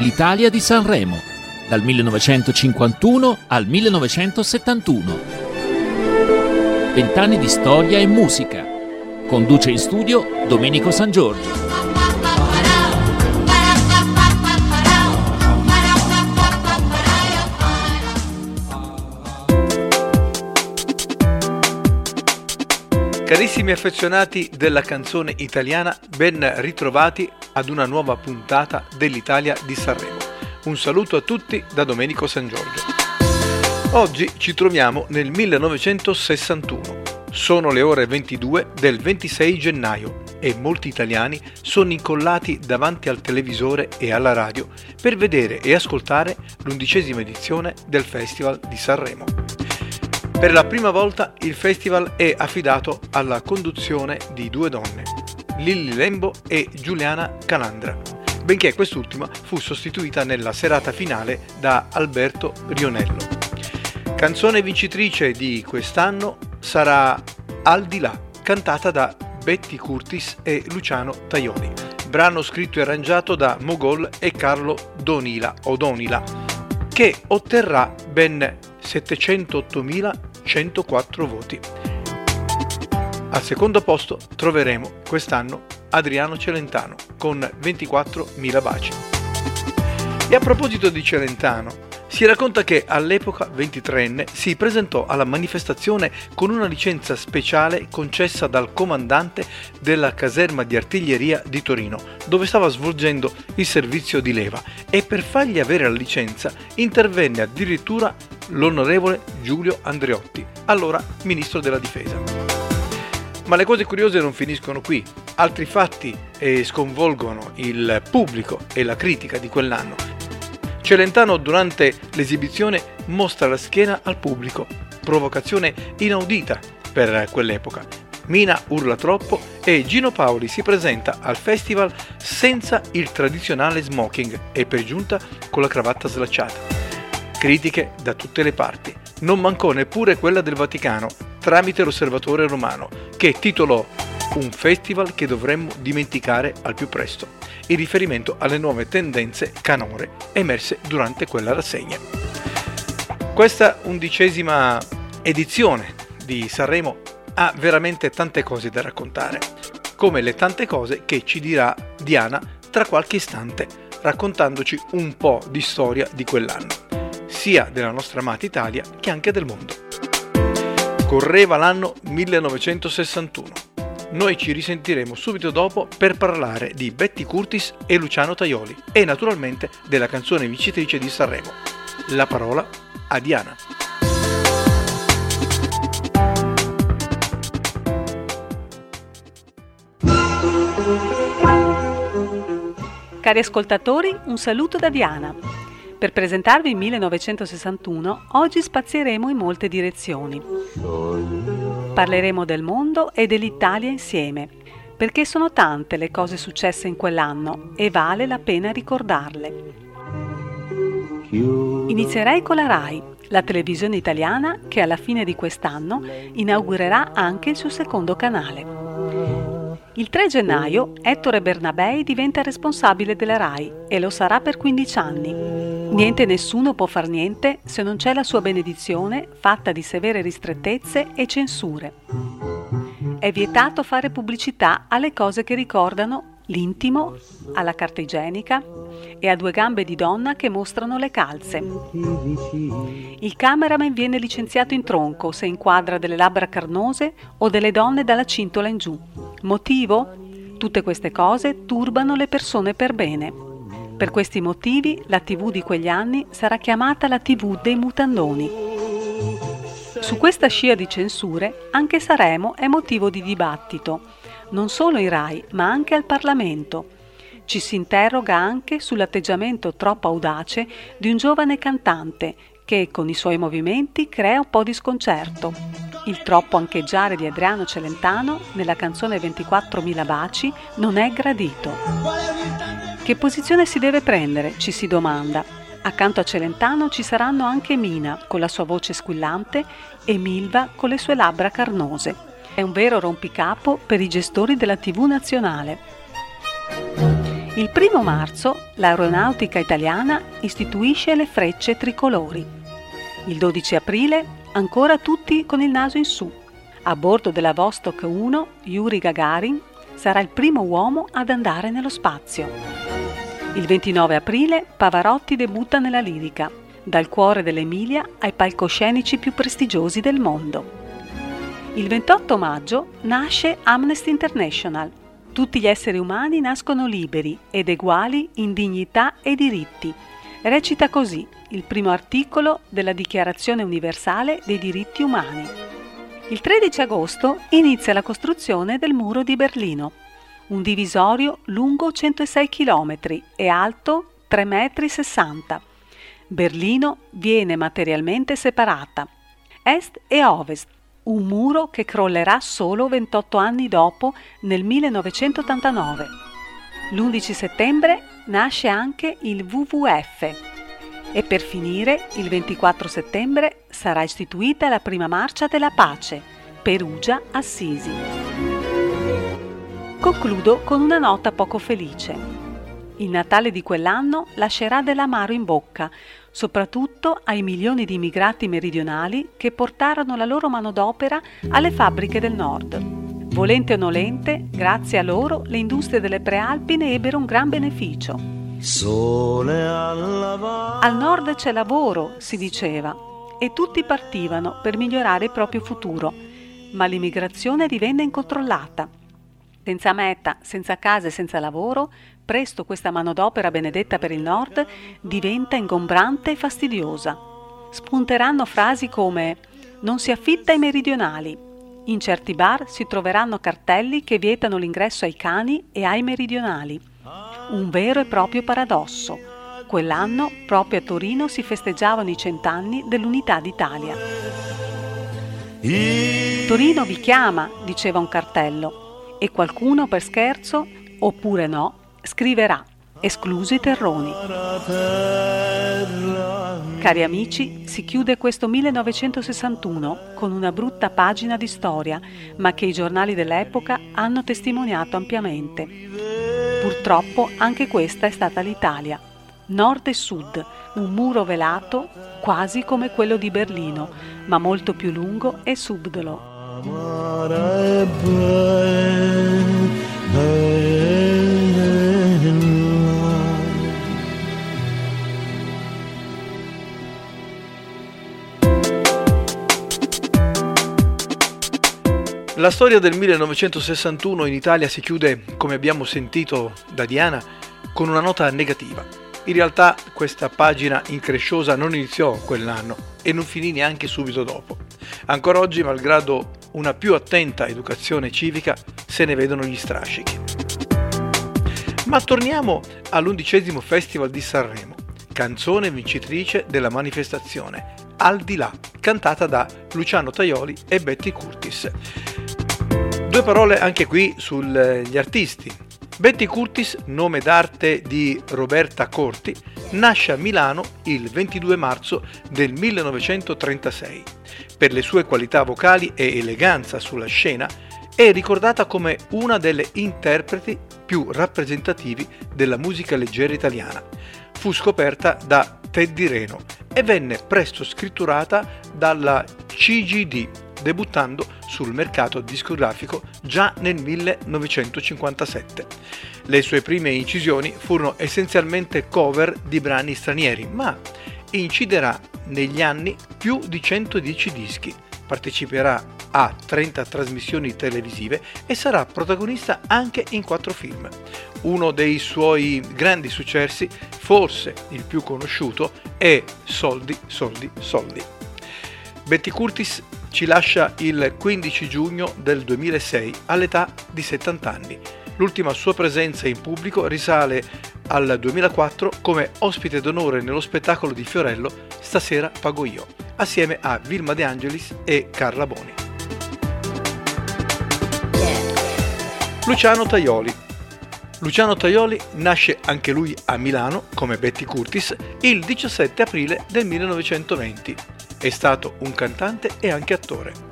l'Italia di Sanremo, dal 1951 al 1971. Vent'anni di storia e musica. Conduce in studio Domenico San Giorgio. Carissimi affezionati della canzone italiana, ben ritrovati ad una nuova puntata dell'Italia di Sanremo. Un saluto a tutti da Domenico San Giorgio. Oggi ci troviamo nel 1961. Sono le ore 22 del 26 gennaio e molti italiani sono incollati davanti al televisore e alla radio per vedere e ascoltare l'undicesima edizione del Festival di Sanremo. Per la prima volta il festival è affidato alla conduzione di due donne, Lilli Lembo e Giuliana Calandra, benché quest'ultima fu sostituita nella serata finale da Alberto Rionello. Canzone vincitrice di quest'anno sarà Al di là, cantata da Betty Curtis e Luciano Tajoni, brano scritto e arrangiato da Mogol e Carlo Donila Donila, che otterrà ben 708.000 104 voti. Al secondo posto troveremo quest'anno Adriano Celentano con 24.000 baci. E a proposito di Celentano, si racconta che all'epoca 23enne si presentò alla manifestazione con una licenza speciale concessa dal comandante della caserma di artiglieria di Torino, dove stava svolgendo il servizio di leva e per fargli avere la licenza intervenne addirittura l'onorevole Giulio Andreotti, allora ministro della difesa. Ma le cose curiose non finiscono qui. Altri fatti eh, sconvolgono il pubblico e la critica di quell'anno. Celentano durante l'esibizione mostra la schiena al pubblico, provocazione inaudita per quell'epoca. Mina urla troppo e Gino Paoli si presenta al festival senza il tradizionale smoking e per giunta con la cravatta slacciata critiche da tutte le parti. Non mancò neppure quella del Vaticano, tramite l'osservatore romano, che titolò un festival che dovremmo dimenticare al più presto, in riferimento alle nuove tendenze canore emerse durante quella rassegna. Questa undicesima edizione di Sanremo ha veramente tante cose da raccontare, come le tante cose che ci dirà Diana tra qualche istante, raccontandoci un po' di storia di quell'anno sia della nostra amata Italia che anche del mondo. Correva l'anno 1961. Noi ci risentiremo subito dopo per parlare di Betty Curtis e Luciano Tajoli e naturalmente della canzone vincitrice di Sanremo. La parola a Diana. Cari ascoltatori, un saluto da Diana. Per presentarvi 1961, oggi spazieremo in molte direzioni. Parleremo del mondo e dell'Italia insieme, perché sono tante le cose successe in quell'anno e vale la pena ricordarle. Inizierei con la RAI, la televisione italiana che alla fine di quest'anno inaugurerà anche il suo secondo canale. Il 3 gennaio Ettore Bernabei diventa responsabile della RAI e lo sarà per 15 anni. Niente e nessuno può far niente se non c'è la sua benedizione fatta di severe ristrettezze e censure. È vietato fare pubblicità alle cose che ricordano l'intimo, alla carta igienica e a due gambe di donna che mostrano le calze. Il cameraman viene licenziato in tronco se inquadra delle labbra carnose o delle donne dalla cintola in giù. Motivo? Tutte queste cose turbano le persone per bene. Per questi motivi la TV di quegli anni sarà chiamata la TV dei mutandoni. Su questa scia di censure anche Saremo è motivo di dibattito non solo in RAI, ma anche al Parlamento. Ci si interroga anche sull'atteggiamento troppo audace di un giovane cantante che con i suoi movimenti crea un po' di sconcerto. Il troppo ancheggiare di Adriano Celentano nella canzone 24.000 baci non è gradito. Che posizione si deve prendere? ci si domanda. Accanto a Celentano ci saranno anche Mina con la sua voce squillante e Milva con le sue labbra carnose. È un vero rompicapo per i gestori della TV nazionale. Il primo marzo l'aeronautica italiana istituisce le frecce tricolori. Il 12 aprile ancora tutti con il naso in su. A bordo della Vostok 1, Yuri Gagarin sarà il primo uomo ad andare nello spazio. Il 29 aprile Pavarotti debutta nella lirica, dal cuore dell'Emilia ai palcoscenici più prestigiosi del mondo. Il 28 maggio nasce Amnesty International, tutti gli esseri umani nascono liberi ed eguali in dignità e diritti. Recita così il primo articolo della Dichiarazione universale dei diritti umani. Il 13 agosto inizia la costruzione del muro di Berlino, un divisorio lungo 106 km e alto 3,60 m. Berlino viene materialmente separata, est e ovest, un muro che crollerà solo 28 anni dopo, nel 1989. L'11 settembre nasce anche il WWF e per finire, il 24 settembre sarà istituita la prima marcia della pace, Perugia-Assisi. Concludo con una nota poco felice. Il Natale di quell'anno lascerà dell'amaro in bocca, soprattutto ai milioni di immigrati meridionali che portarono la loro manodopera alle fabbriche del nord. Volente o nolente, grazie a loro le industrie delle prealpi ne ebbero un gran beneficio. Al nord c'è lavoro, si diceva, e tutti partivano per migliorare il proprio futuro, ma l'immigrazione divenne incontrollata. Senza meta, senza casa e senza lavoro, presto questa manodopera benedetta per il nord diventa ingombrante e fastidiosa. Spunteranno frasi come non si affitta ai meridionali. In certi bar si troveranno cartelli che vietano l'ingresso ai cani e ai meridionali. Un vero e proprio paradosso. Quell'anno, proprio a Torino, si festeggiavano i cent'anni dell'Unità d'Italia. Torino vi chiama, diceva un cartello, e qualcuno per scherzo, oppure no, scriverà esclusi terroni. Cari amici, si chiude questo 1961 con una brutta pagina di storia, ma che i giornali dell'epoca hanno testimoniato ampiamente. Purtroppo anche questa è stata l'Italia. Nord e sud, un muro velato quasi come quello di Berlino, ma molto più lungo e subdolo. La storia del 1961 in Italia si chiude, come abbiamo sentito da Diana, con una nota negativa. In realtà questa pagina incresciosa non iniziò quell'anno e non finì neanche subito dopo. Ancora oggi, malgrado una più attenta educazione civica, se ne vedono gli strascichi. Ma torniamo all'undicesimo Festival di Sanremo, canzone vincitrice della manifestazione, Al di là, cantata da Luciano Tajoli e Betty Curtis. Due parole anche qui sugli artisti. Betty Curtis, nome d'arte di Roberta Corti, nasce a Milano il 22 marzo del 1936. Per le sue qualità vocali e eleganza sulla scena, è ricordata come una delle interpreti più rappresentativi della musica leggera italiana. Fu scoperta da Teddy Reno e venne presto scritturata dalla CGD, debuttando sul mercato discografico già nel 1957. Le sue prime incisioni furono essenzialmente cover di brani stranieri, ma inciderà negli anni più di 110 dischi, parteciperà a 30 trasmissioni televisive e sarà protagonista anche in quattro film. Uno dei suoi grandi successi, forse il più conosciuto, è Soldi, soldi, soldi. Betty Curtis ci lascia il 15 giugno del 2006 all'età di 70 anni. L'ultima sua presenza in pubblico risale al 2004 come ospite d'onore nello spettacolo di Fiorello Stasera pago io, assieme a Vilma De Angelis e Carla Boni. Luciano Tajoli. Luciano Tajoli nasce anche lui a Milano, come Betty Curtis, il 17 aprile del 1920 è stato un cantante e anche attore.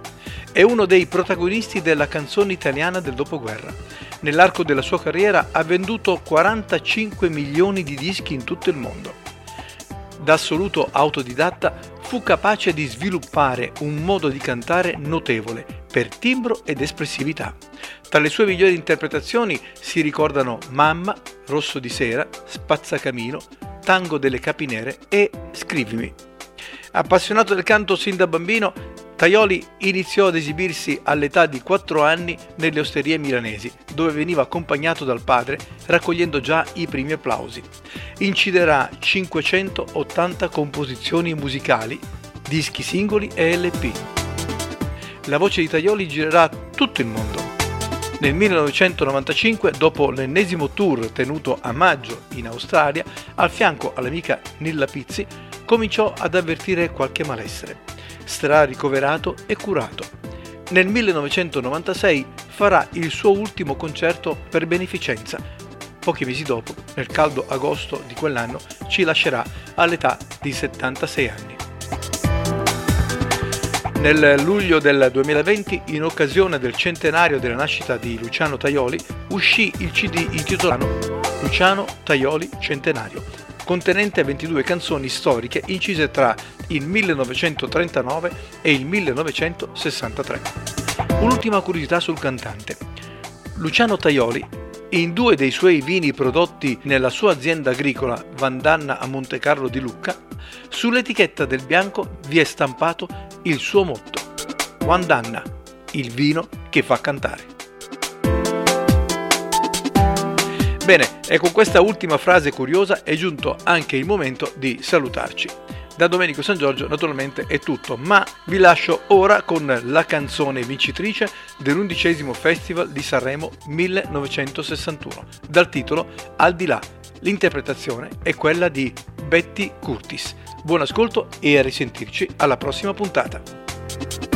È uno dei protagonisti della canzone italiana del dopoguerra. Nell'arco della sua carriera ha venduto 45 milioni di dischi in tutto il mondo. Da assoluto autodidatta fu capace di sviluppare un modo di cantare notevole per timbro ed espressività. Tra le sue migliori interpretazioni si ricordano Mamma, Rosso di sera, Spazzacamino, Tango delle capinere e Scrivimi. Appassionato del canto sin da bambino, Taioli iniziò ad esibirsi all'età di 4 anni nelle osterie milanesi, dove veniva accompagnato dal padre, raccogliendo già i primi applausi. Inciderà 580 composizioni musicali, dischi singoli e LP. La voce di Taioli girerà tutto il mondo. Nel 1995, dopo l'ennesimo tour tenuto a maggio in Australia, al fianco all'amica Nilla Pizzi, cominciò ad avvertire qualche malessere. Sarà ricoverato e curato. Nel 1996 farà il suo ultimo concerto per beneficenza. Pochi mesi dopo, nel caldo agosto di quell'anno, ci lascerà all'età di 76 anni. Nel luglio del 2020, in occasione del centenario della nascita di Luciano Tajoli, uscì il CD intitolato Luciano Tajoli Centenario, contenente 22 canzoni storiche incise tra il 1939 e il 1963. Un'ultima curiosità sul cantante. Luciano Tajoli, in due dei suoi vini prodotti nella sua azienda agricola Vandanna a Montecarlo di Lucca, sull'etichetta del bianco vi è stampato il suo motto. Vandanna, il vino che fa cantare. Bene, e con questa ultima frase curiosa è giunto anche il momento di salutarci. Da Domenico San Giorgio naturalmente è tutto, ma vi lascio ora con la canzone vincitrice dell'undicesimo Festival di Sanremo 1961, dal titolo Al di là. L'interpretazione è quella di Betty Curtis. Buon ascolto e a risentirci alla prossima puntata.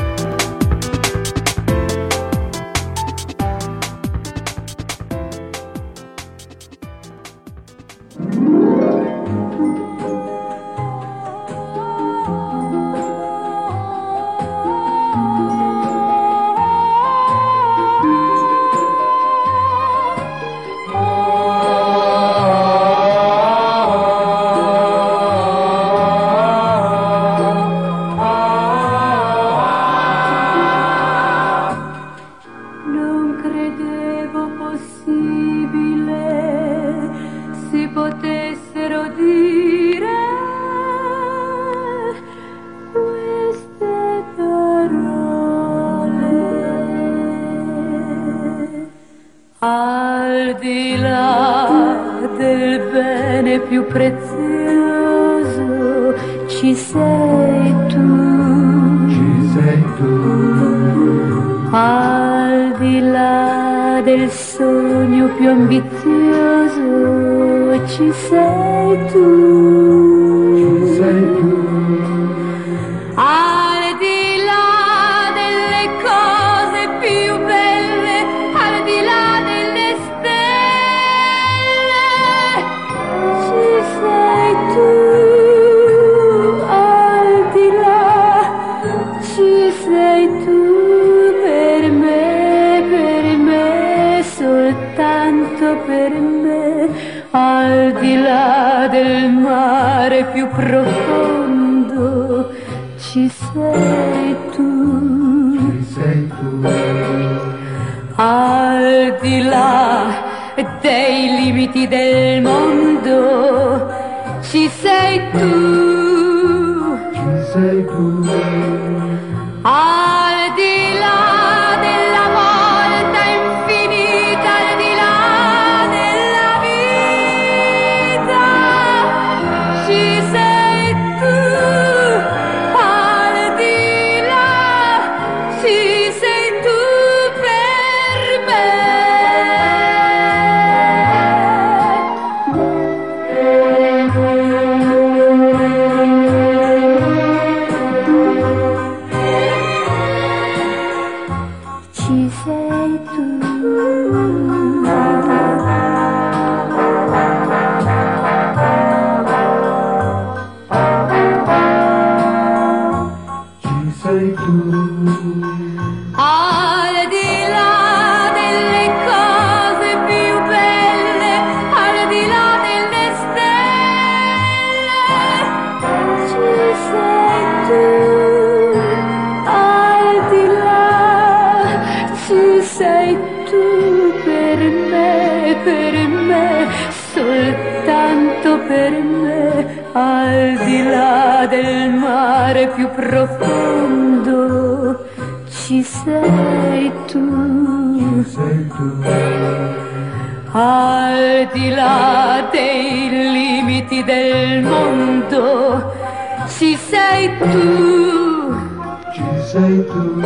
Più prezioso ci sei tu. Ci sei tu. Al di là del sogno più ambizioso ci sei tu. Ci sei tu. Ci sei tu. Al di là dei limiti del mondo ci sei tu. Ci sei tu. sei tu. Più profondo, ci sei tu. sei tu, Al di là dei limiti del mondo, ci sei tu. ci sei tu,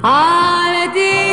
Al di